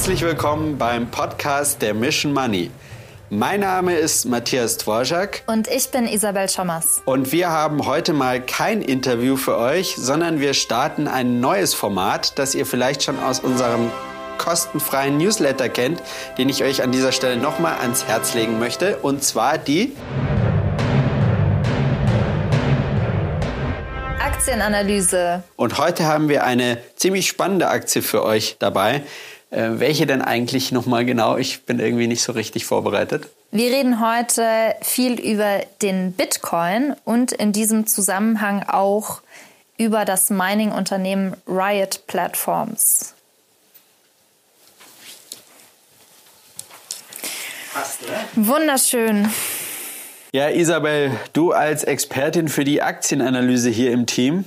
Herzlich willkommen beim Podcast der Mission Money. Mein Name ist Matthias Dvorak. Und ich bin Isabel Schommers. Und wir haben heute mal kein Interview für euch, sondern wir starten ein neues Format, das ihr vielleicht schon aus unserem kostenfreien Newsletter kennt, den ich euch an dieser Stelle nochmal ans Herz legen möchte. Und zwar die Aktienanalyse. Und heute haben wir eine ziemlich spannende Aktie für euch dabei. Äh, welche denn eigentlich nochmal genau? Ich bin irgendwie nicht so richtig vorbereitet. Wir reden heute viel über den Bitcoin und in diesem Zusammenhang auch über das Mining-Unternehmen Riot Platforms. Passt, ne? Wunderschön. Ja, Isabel, du als Expertin für die Aktienanalyse hier im Team.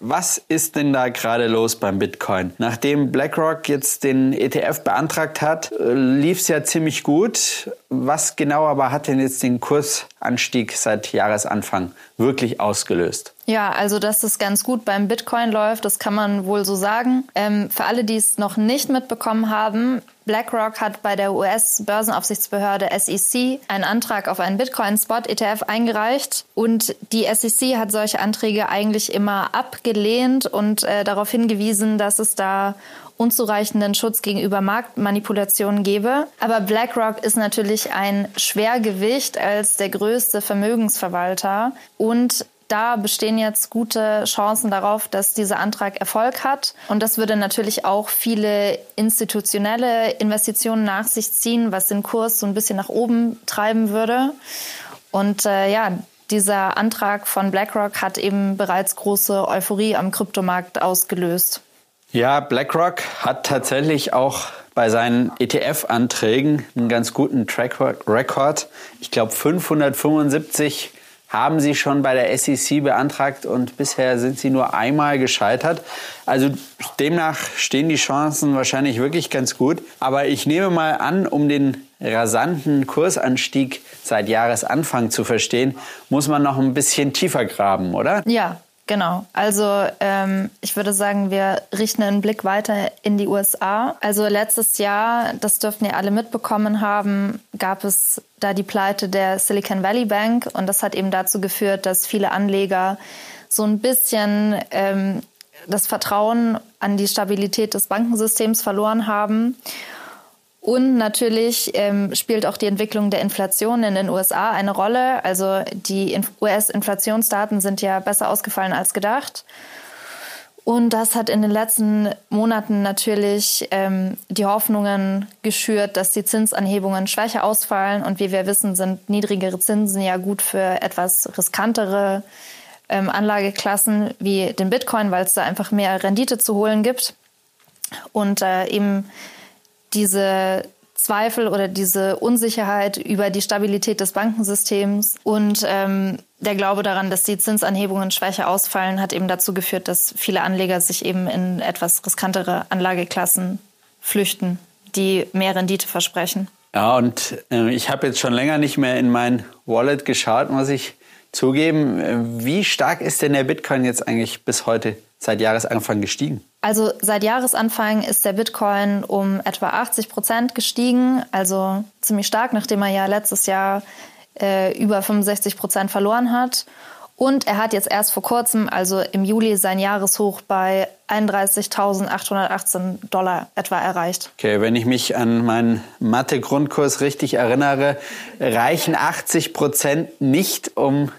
Was ist denn da gerade los beim Bitcoin? Nachdem BlackRock jetzt den ETF beantragt hat, äh, lief es ja ziemlich gut. Was genau aber hat denn jetzt den Kursanstieg seit Jahresanfang wirklich ausgelöst? Ja, also dass es ganz gut beim Bitcoin läuft, das kann man wohl so sagen. Ähm, für alle, die es noch nicht mitbekommen haben, BlackRock hat bei der US-Börsenaufsichtsbehörde SEC einen Antrag auf einen Bitcoin-Spot-ETF eingereicht und die SEC hat solche Anträge eigentlich immer abgelehnt und äh, darauf hingewiesen, dass es da unzureichenden Schutz gegenüber Marktmanipulationen gebe. Aber BlackRock ist natürlich ein Schwergewicht als der größte Vermögensverwalter und da bestehen jetzt gute Chancen darauf, dass dieser Antrag Erfolg hat. Und das würde natürlich auch viele institutionelle Investitionen nach sich ziehen, was den Kurs so ein bisschen nach oben treiben würde. Und äh, ja, dieser Antrag von BlackRock hat eben bereits große Euphorie am Kryptomarkt ausgelöst. Ja, BlackRock hat tatsächlich auch bei seinen ETF-Anträgen einen ganz guten Track Record. Ich glaube 575 haben sie schon bei der SEC beantragt und bisher sind sie nur einmal gescheitert. Also demnach stehen die Chancen wahrscheinlich wirklich ganz gut. Aber ich nehme mal an, um den rasanten Kursanstieg seit Jahresanfang zu verstehen, muss man noch ein bisschen tiefer graben, oder? Ja, Genau. Also ähm, ich würde sagen, wir richten einen Blick weiter in die USA. Also letztes Jahr, das dürften ihr alle mitbekommen haben, gab es da die Pleite der Silicon Valley Bank und das hat eben dazu geführt, dass viele Anleger so ein bisschen ähm, das Vertrauen an die Stabilität des Bankensystems verloren haben. Und natürlich ähm, spielt auch die Entwicklung der Inflation in den USA eine Rolle. Also die US-Inflationsdaten sind ja besser ausgefallen als gedacht. Und das hat in den letzten Monaten natürlich ähm, die Hoffnungen geschürt, dass die Zinsanhebungen schwächer ausfallen. Und wie wir wissen, sind niedrigere Zinsen ja gut für etwas riskantere ähm, Anlageklassen wie den Bitcoin, weil es da einfach mehr Rendite zu holen gibt. Und äh, eben diese Zweifel oder diese Unsicherheit über die Stabilität des Bankensystems und ähm, der Glaube daran, dass die Zinsanhebungen schwächer ausfallen, hat eben dazu geführt, dass viele Anleger sich eben in etwas riskantere Anlageklassen flüchten, die mehr Rendite versprechen. Ja, und äh, ich habe jetzt schon länger nicht mehr in mein Wallet geschaut, muss ich zugeben. Äh, wie stark ist denn der Bitcoin jetzt eigentlich bis heute seit Jahresanfang gestiegen? Also seit Jahresanfang ist der Bitcoin um etwa 80 Prozent gestiegen, also ziemlich stark, nachdem er ja letztes Jahr äh, über 65 Prozent verloren hat. Und er hat jetzt erst vor kurzem, also im Juli, sein Jahreshoch bei 31.818 Dollar etwa erreicht. Okay, wenn ich mich an meinen Mathe-Grundkurs richtig erinnere, reichen 80 Prozent nicht, um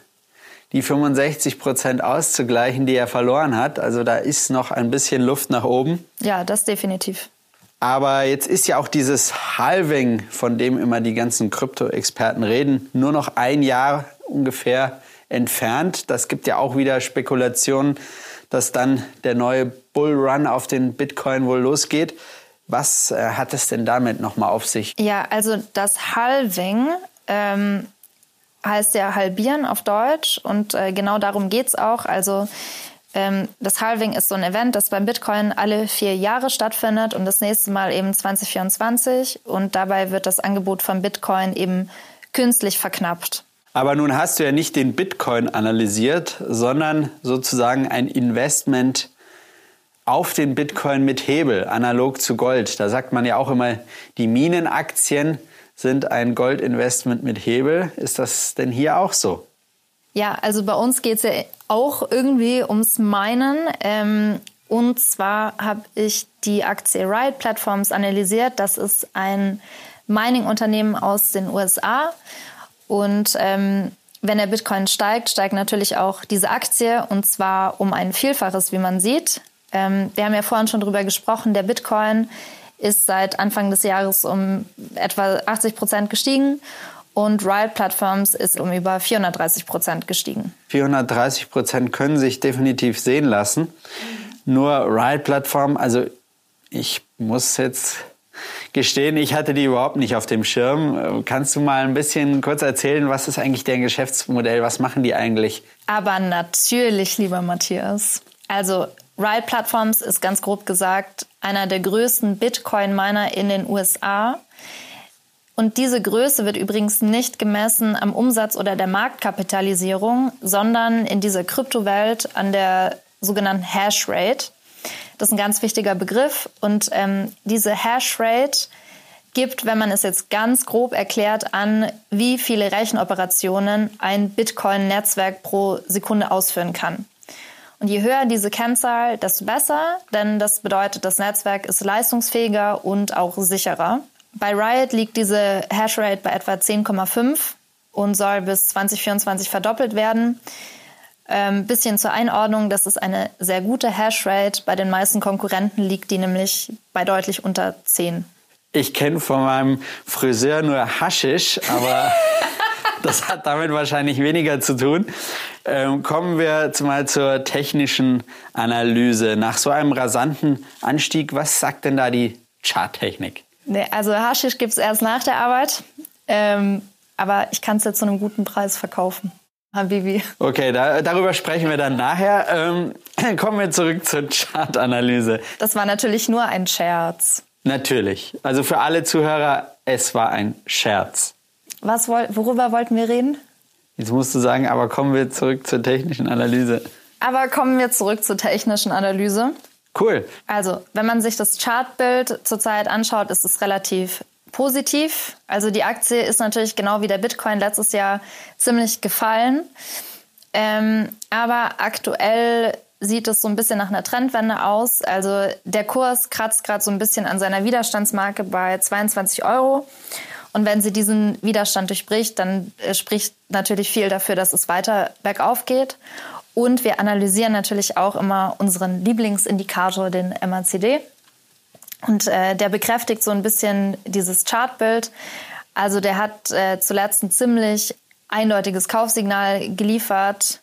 die 65 Prozent auszugleichen, die er verloren hat. Also da ist noch ein bisschen Luft nach oben. Ja, das definitiv. Aber jetzt ist ja auch dieses Halving, von dem immer die ganzen Krypto-Experten reden, nur noch ein Jahr ungefähr entfernt. Das gibt ja auch wieder Spekulationen, dass dann der neue Bullrun auf den Bitcoin wohl losgeht. Was äh, hat es denn damit nochmal auf sich? Ja, also das Halving ähm, heißt ja halbieren auf Deutsch und äh, genau darum geht es auch. Also ähm, das Halving ist so ein Event, das beim Bitcoin alle vier Jahre stattfindet und das nächste Mal eben 2024 und dabei wird das Angebot von Bitcoin eben künstlich verknappt. Aber nun hast du ja nicht den Bitcoin analysiert, sondern sozusagen ein Investment auf den Bitcoin mit Hebel, analog zu Gold. Da sagt man ja auch immer, die Minenaktien sind ein Goldinvestment mit Hebel. Ist das denn hier auch so? Ja, also bei uns geht es ja auch irgendwie ums Minen. Ähm, und zwar habe ich die Aktie Riot Platforms analysiert. Das ist ein Mining-Unternehmen aus den USA. Und ähm, wenn der Bitcoin steigt, steigt natürlich auch diese Aktie und zwar um ein Vielfaches, wie man sieht. Ähm, wir haben ja vorhin schon darüber gesprochen, der Bitcoin ist seit Anfang des Jahres um etwa 80 Prozent gestiegen und Riot Platforms ist um über 430 Prozent gestiegen. 430 Prozent können sich definitiv sehen lassen. Nur Riot Plattform, also ich muss jetzt gestehen, ich hatte die überhaupt nicht auf dem Schirm. Kannst du mal ein bisschen kurz erzählen, was ist eigentlich deren Geschäftsmodell? Was machen die eigentlich? Aber natürlich, lieber Matthias. Also Riot Platforms ist ganz grob gesagt einer der größten Bitcoin-Miner in den USA. Und diese Größe wird übrigens nicht gemessen am Umsatz oder der Marktkapitalisierung, sondern in dieser Kryptowelt an der sogenannten Hashrate. Das ist ein ganz wichtiger Begriff. Und ähm, diese Hashrate gibt, wenn man es jetzt ganz grob erklärt, an, wie viele Rechenoperationen ein Bitcoin-Netzwerk pro Sekunde ausführen kann. Und je höher diese Kennzahl, desto besser, denn das bedeutet, das Netzwerk ist leistungsfähiger und auch sicherer. Bei Riot liegt diese Hashrate bei etwa 10,5 und soll bis 2024 verdoppelt werden. Ähm, bisschen zur Einordnung, das ist eine sehr gute Hashrate. Bei den meisten Konkurrenten liegt die nämlich bei deutlich unter 10. Ich kenne von meinem Friseur nur Haschisch, aber das hat damit wahrscheinlich weniger zu tun. Ähm, kommen wir mal zur technischen Analyse. Nach so einem rasanten Anstieg, was sagt denn da die Charttechnik? Nee, also Haschisch gibt es erst nach der Arbeit, ähm, aber ich kann es jetzt zu einem guten Preis verkaufen. Habibi. Okay, da, darüber sprechen wir dann nachher. Ähm, kommen wir zurück zur Chartanalyse. Das war natürlich nur ein Scherz. Natürlich. Also für alle Zuhörer, es war ein Scherz. Was, worüber wollten wir reden? Jetzt musst du sagen, aber kommen wir zurück zur technischen Analyse. Aber kommen wir zurück zur technischen Analyse. Cool. Also, wenn man sich das Chartbild zurzeit anschaut, ist es relativ positiv. Also die Aktie ist natürlich genau wie der Bitcoin letztes Jahr ziemlich gefallen. Ähm, aber aktuell sieht es so ein bisschen nach einer Trendwende aus. Also der Kurs kratzt gerade so ein bisschen an seiner Widerstandsmarke bei 22 Euro. Und wenn sie diesen Widerstand durchbricht, dann äh, spricht natürlich viel dafür, dass es weiter bergauf geht. Und wir analysieren natürlich auch immer unseren Lieblingsindikator, den MACD. Und äh, der bekräftigt so ein bisschen dieses Chartbild. Also der hat äh, zuletzt ein ziemlich eindeutiges Kaufsignal geliefert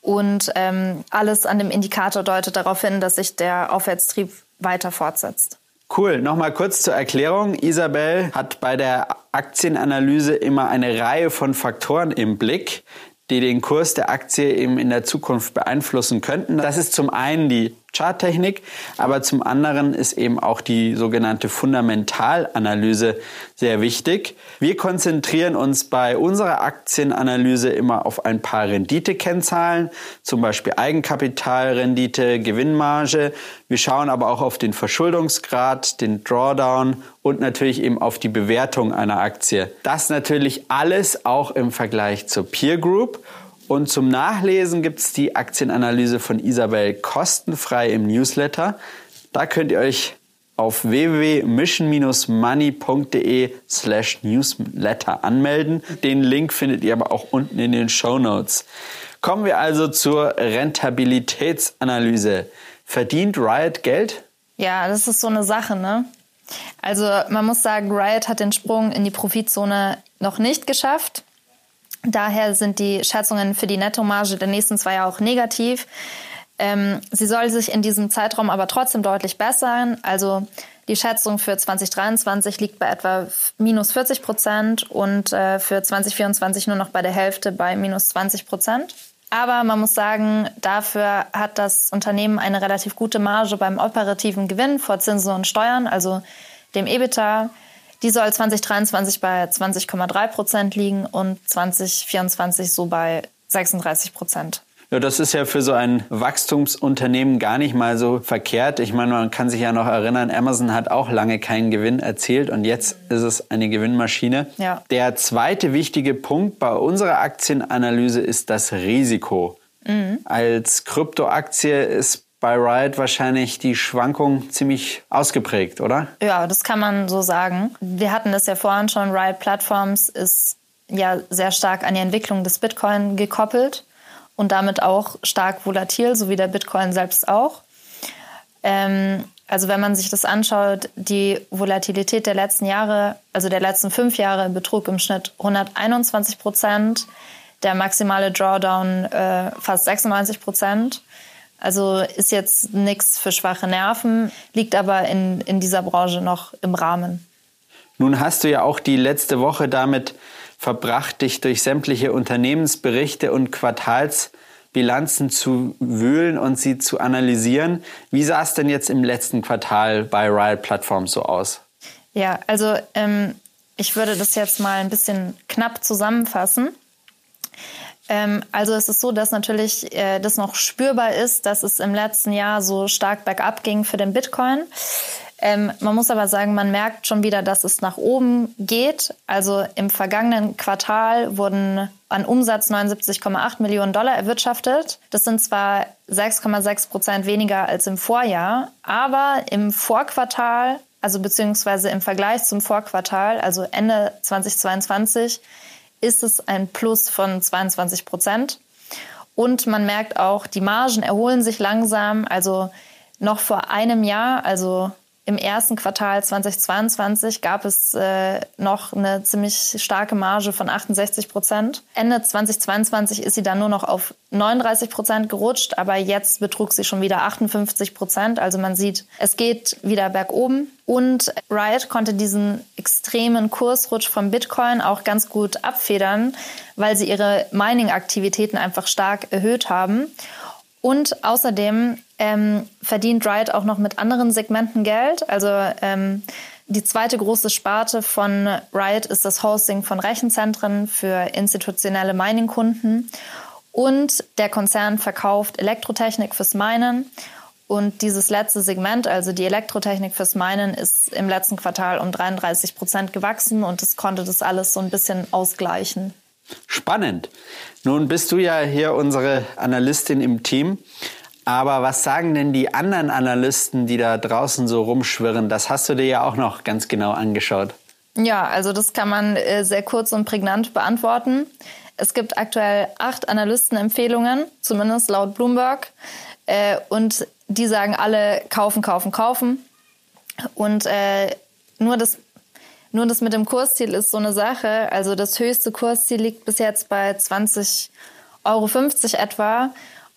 und ähm, alles an dem Indikator deutet darauf hin, dass sich der Aufwärtstrieb weiter fortsetzt. Cool. Nochmal kurz zur Erklärung. Isabel hat bei der Aktienanalyse immer eine Reihe von Faktoren im Blick, die den Kurs der Aktie eben in der Zukunft beeinflussen könnten. Das ist zum einen die Charttechnik, aber zum anderen ist eben auch die sogenannte Fundamentalanalyse sehr wichtig. Wir konzentrieren uns bei unserer Aktienanalyse immer auf ein paar Renditekennzahlen, zum Beispiel Eigenkapitalrendite, Gewinnmarge. Wir schauen aber auch auf den Verschuldungsgrad, den Drawdown und natürlich eben auf die Bewertung einer Aktie. Das natürlich alles auch im Vergleich zur Peer Group. Und zum Nachlesen gibt es die Aktienanalyse von Isabel kostenfrei im Newsletter. Da könnt ihr euch auf www.mission-money.de slash newsletter anmelden. Den Link findet ihr aber auch unten in den Show Notes. Kommen wir also zur Rentabilitätsanalyse. Verdient Riot Geld? Ja, das ist so eine Sache, ne? Also man muss sagen, Riot hat den Sprung in die Profitzone noch nicht geschafft. Daher sind die Schätzungen für die Nettomarge der nächsten zwei Jahre auch negativ. Ähm, sie soll sich in diesem Zeitraum aber trotzdem deutlich bessern. Also die Schätzung für 2023 liegt bei etwa minus 40 Prozent und äh, für 2024 nur noch bei der Hälfte bei minus 20 Prozent. Aber man muss sagen, dafür hat das Unternehmen eine relativ gute Marge beim operativen Gewinn vor Zinsen und Steuern, also dem EBITDA. Die soll 2023 bei 20,3 Prozent liegen und 2024 so bei 36 Prozent. Ja, das ist ja für so ein Wachstumsunternehmen gar nicht mal so verkehrt. Ich meine, man kann sich ja noch erinnern, Amazon hat auch lange keinen Gewinn erzielt und jetzt ist es eine Gewinnmaschine. Ja. Der zweite wichtige Punkt bei unserer Aktienanalyse ist das Risiko. Mhm. Als Kryptoaktie ist bei Riot wahrscheinlich die Schwankung ziemlich ausgeprägt, oder? Ja, das kann man so sagen. Wir hatten das ja vorhin schon, Riot Platforms ist ja sehr stark an die Entwicklung des Bitcoin gekoppelt und damit auch stark volatil, so wie der Bitcoin selbst auch. Ähm, also wenn man sich das anschaut, die Volatilität der letzten Jahre, also der letzten fünf Jahre, betrug im Schnitt 121 Prozent, der maximale Drawdown äh, fast 96 Prozent. Also ist jetzt nichts für schwache Nerven, liegt aber in, in dieser Branche noch im Rahmen. Nun hast du ja auch die letzte Woche damit verbracht, dich durch sämtliche Unternehmensberichte und Quartalsbilanzen zu wühlen und sie zu analysieren. Wie sah es denn jetzt im letzten Quartal bei Riot Platforms so aus? Ja, also ähm, ich würde das jetzt mal ein bisschen knapp zusammenfassen. Ähm, also es ist so, dass natürlich äh, das noch spürbar ist, dass es im letzten Jahr so stark bergab ging für den Bitcoin. Ähm, man muss aber sagen, man merkt schon wieder, dass es nach oben geht. Also im vergangenen Quartal wurden an Umsatz 79,8 Millionen Dollar erwirtschaftet. Das sind zwar 6,6 Prozent weniger als im Vorjahr, aber im Vorquartal, also beziehungsweise im Vergleich zum Vorquartal, also Ende 2022, ist es ein Plus von 22 Prozent. Und man merkt auch, die Margen erholen sich langsam. Also noch vor einem Jahr, also im ersten Quartal 2022 gab es äh, noch eine ziemlich starke Marge von 68 Prozent. Ende 2022 ist sie dann nur noch auf 39 Prozent gerutscht, aber jetzt betrug sie schon wieder 58 Prozent. Also man sieht, es geht wieder bergoben. Und Riot konnte diesen extremen Kursrutsch vom Bitcoin auch ganz gut abfedern, weil sie ihre Mining-Aktivitäten einfach stark erhöht haben. Und außerdem ähm, verdient Riot auch noch mit anderen Segmenten Geld. Also ähm, die zweite große Sparte von Riot ist das Hosting von Rechenzentren für institutionelle Mining-Kunden. Und der Konzern verkauft Elektrotechnik fürs Minen. Und dieses letzte Segment, also die Elektrotechnik fürs Minen, ist im letzten Quartal um 33 Prozent gewachsen und es konnte das alles so ein bisschen ausgleichen. Spannend. Nun bist du ja hier unsere Analystin im Team. Aber was sagen denn die anderen Analysten, die da draußen so rumschwirren? Das hast du dir ja auch noch ganz genau angeschaut. Ja, also das kann man äh, sehr kurz und prägnant beantworten. Es gibt aktuell acht Analystenempfehlungen, zumindest laut Bloomberg. Äh, und die sagen alle kaufen, kaufen, kaufen. Und äh, nur das nur das mit dem Kursziel ist so eine Sache. Also das höchste Kursziel liegt bis jetzt bei 20,50 Euro etwa.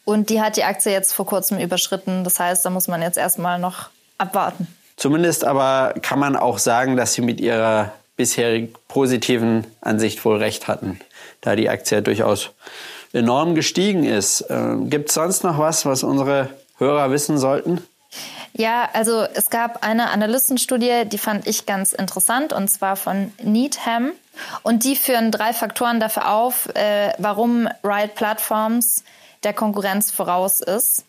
Und die hat die Aktie jetzt vor kurzem überschritten. Das heißt, da muss man jetzt erstmal noch abwarten. Zumindest aber kann man auch sagen, dass sie mit ihrer bisherigen positiven Ansicht wohl recht hatten, da die Aktie durchaus enorm gestiegen ist. Ähm, Gibt es sonst noch was, was unsere Hörer wissen sollten? Ja, also es gab eine Analystenstudie, die fand ich ganz interessant, und zwar von Needham. Und die führen drei Faktoren dafür auf, äh, warum Riot Platforms der Konkurrenz voraus ist.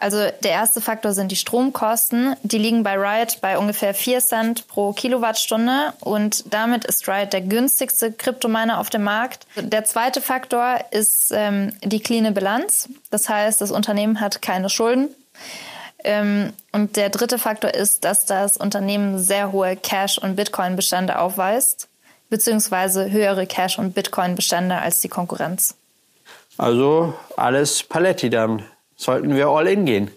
Also der erste Faktor sind die Stromkosten. Die liegen bei Riot bei ungefähr 4 Cent pro Kilowattstunde und damit ist Riot der günstigste Kryptominer auf dem Markt. Der zweite Faktor ist ähm, die cleane Bilanz. Das heißt, das Unternehmen hat keine Schulden. Ähm, und der dritte Faktor ist, dass das Unternehmen sehr hohe Cash- und Bitcoin-Bestände aufweist, beziehungsweise höhere Cash- und Bitcoin-Bestände als die Konkurrenz. Also alles Paletti, dann sollten wir all in gehen.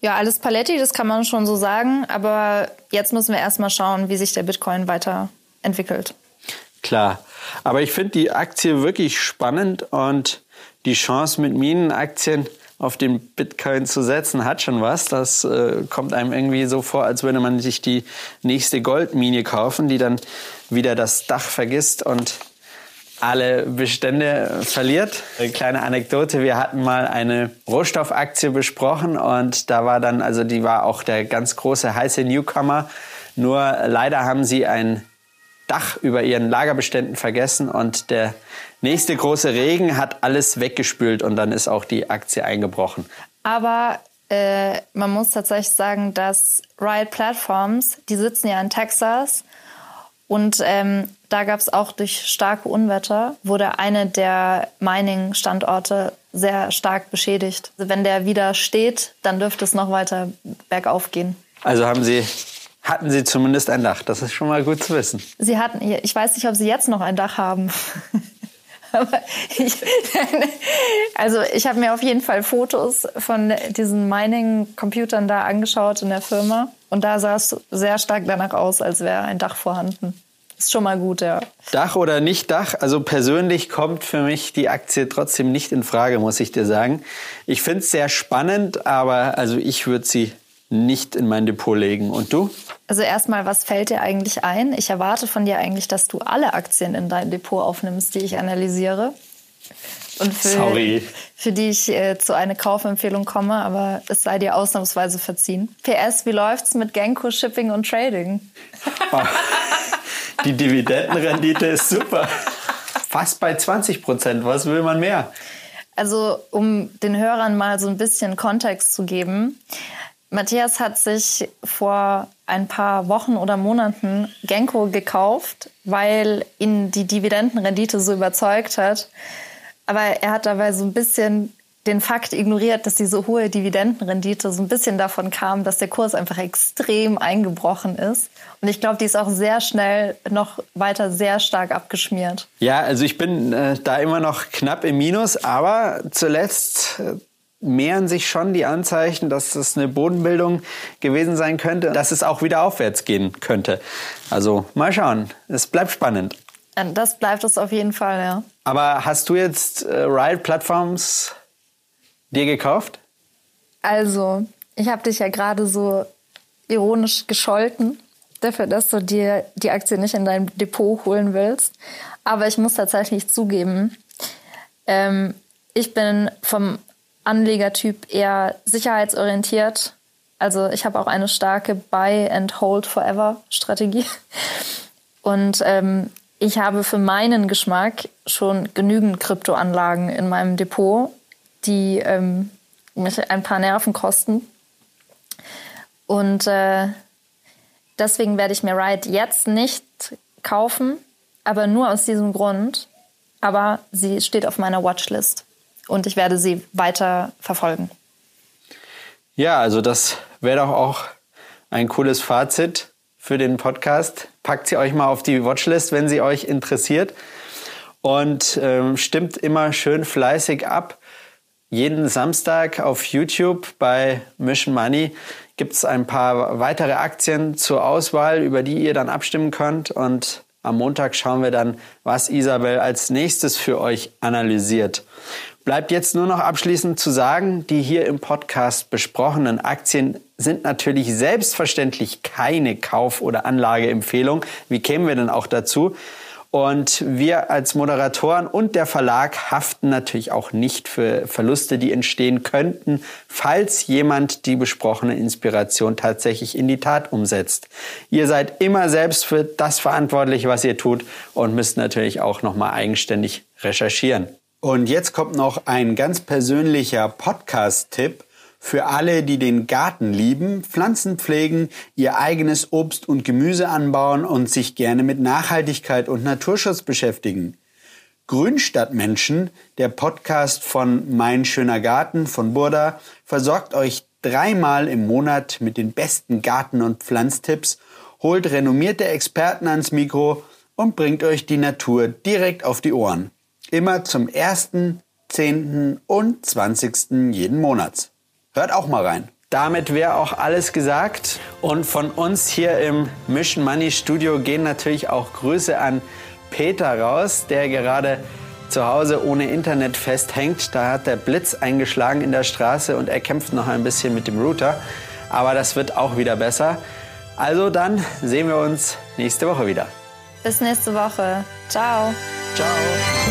Ja, alles Paletti, das kann man schon so sagen. Aber jetzt müssen wir erstmal schauen, wie sich der Bitcoin weiterentwickelt. Klar. Aber ich finde die Aktie wirklich spannend und die Chance mit Minenaktien auf den Bitcoin zu setzen, hat schon was. Das äh, kommt einem irgendwie so vor, als würde man sich die nächste Goldmine kaufen, die dann wieder das Dach vergisst und alle Bestände verliert. Eine kleine Anekdote, wir hatten mal eine Rohstoffaktie besprochen und da war dann, also die war auch der ganz große heiße Newcomer. Nur leider haben sie ein Dach über ihren Lagerbeständen vergessen und der nächste große Regen hat alles weggespült und dann ist auch die Aktie eingebrochen. Aber äh, man muss tatsächlich sagen, dass Riot Platforms, die sitzen ja in Texas und ähm, da gab es auch durch starke Unwetter, wurde eine der Mining-Standorte sehr stark beschädigt. Also wenn der wieder steht, dann dürfte es noch weiter bergauf gehen. Also haben Sie hatten Sie zumindest ein Dach. Das ist schon mal gut zu wissen. Sie hatten, ich weiß nicht, ob Sie jetzt noch ein Dach haben. Aber ich, also ich habe mir auf jeden Fall Fotos von diesen Mining-Computern da angeschaut in der Firma. Und da sah es sehr stark danach aus, als wäre ein Dach vorhanden. Ist schon mal gut, ja. Dach oder nicht Dach, also persönlich kommt für mich die Aktie trotzdem nicht in Frage, muss ich dir sagen. Ich finde es sehr spannend, aber also ich würde sie nicht in mein Depot legen. Und du? Also erstmal, was fällt dir eigentlich ein? Ich erwarte von dir eigentlich, dass du alle Aktien in dein Depot aufnimmst, die ich analysiere. Und für, Sorry. für die ich äh, zu einer Kaufempfehlung komme, aber es sei dir ausnahmsweise verziehen. PS, wie läuft's mit Genko Shipping und Trading? Oh, die Dividendenrendite ist super. Fast bei 20 Prozent. Was will man mehr? Also, um den Hörern mal so ein bisschen Kontext zu geben. Matthias hat sich vor ein paar Wochen oder Monaten Genko gekauft, weil ihn die Dividendenrendite so überzeugt hat. Aber er hat dabei so ein bisschen den Fakt ignoriert, dass diese hohe Dividendenrendite so ein bisschen davon kam, dass der Kurs einfach extrem eingebrochen ist. Und ich glaube, die ist auch sehr schnell noch weiter sehr stark abgeschmiert. Ja, also ich bin äh, da immer noch knapp im Minus, aber zuletzt äh, mehren sich schon die Anzeichen, dass das eine Bodenbildung gewesen sein könnte, dass es auch wieder aufwärts gehen könnte. Also mal schauen. Es bleibt spannend. Das bleibt es auf jeden Fall, ja. Aber hast du jetzt äh, Riot Plattforms dir gekauft? Also, ich habe dich ja gerade so ironisch gescholten dafür, dass du dir die Aktie nicht in dein Depot holen willst. Aber ich muss tatsächlich zugeben, ähm, ich bin vom Anlegertyp eher sicherheitsorientiert. Also ich habe auch eine starke Buy and Hold Forever Strategie. Und ähm, ich habe für meinen Geschmack schon genügend Kryptoanlagen in meinem Depot, die ähm, mich ein paar Nerven kosten. Und äh, deswegen werde ich mir Ride jetzt nicht kaufen, aber nur aus diesem Grund. Aber sie steht auf meiner Watchlist und ich werde sie weiter verfolgen. Ja, also das wäre doch auch ein cooles Fazit für den Podcast. Packt sie euch mal auf die Watchlist, wenn sie euch interessiert. Und ähm, stimmt immer schön fleißig ab. Jeden Samstag auf YouTube bei Mission Money gibt es ein paar weitere Aktien zur Auswahl, über die ihr dann abstimmen könnt. Und am Montag schauen wir dann, was Isabel als nächstes für euch analysiert. Bleibt jetzt nur noch abschließend zu sagen, die hier im Podcast besprochenen Aktien sind natürlich selbstverständlich keine Kauf- oder Anlageempfehlung. Wie kämen wir denn auch dazu? Und wir als Moderatoren und der Verlag haften natürlich auch nicht für Verluste, die entstehen könnten, falls jemand die besprochene Inspiration tatsächlich in die Tat umsetzt. Ihr seid immer selbst für das verantwortlich, was ihr tut und müsst natürlich auch nochmal eigenständig recherchieren. Und jetzt kommt noch ein ganz persönlicher Podcast-Tipp für alle, die den Garten lieben, Pflanzen pflegen, ihr eigenes Obst und Gemüse anbauen und sich gerne mit Nachhaltigkeit und Naturschutz beschäftigen. Grünstadtmenschen, der Podcast von Mein schöner Garten von Burda, versorgt euch dreimal im Monat mit den besten Garten- und Pflanztipps, holt renommierte Experten ans Mikro und bringt euch die Natur direkt auf die Ohren. Immer zum 1., 10. und 20. jeden Monats. Hört auch mal rein. Damit wäre auch alles gesagt. Und von uns hier im Mission Money Studio gehen natürlich auch Grüße an Peter raus, der gerade zu Hause ohne Internet festhängt. Da hat der Blitz eingeschlagen in der Straße und er kämpft noch ein bisschen mit dem Router. Aber das wird auch wieder besser. Also dann sehen wir uns nächste Woche wieder. Bis nächste Woche. Ciao. Ciao.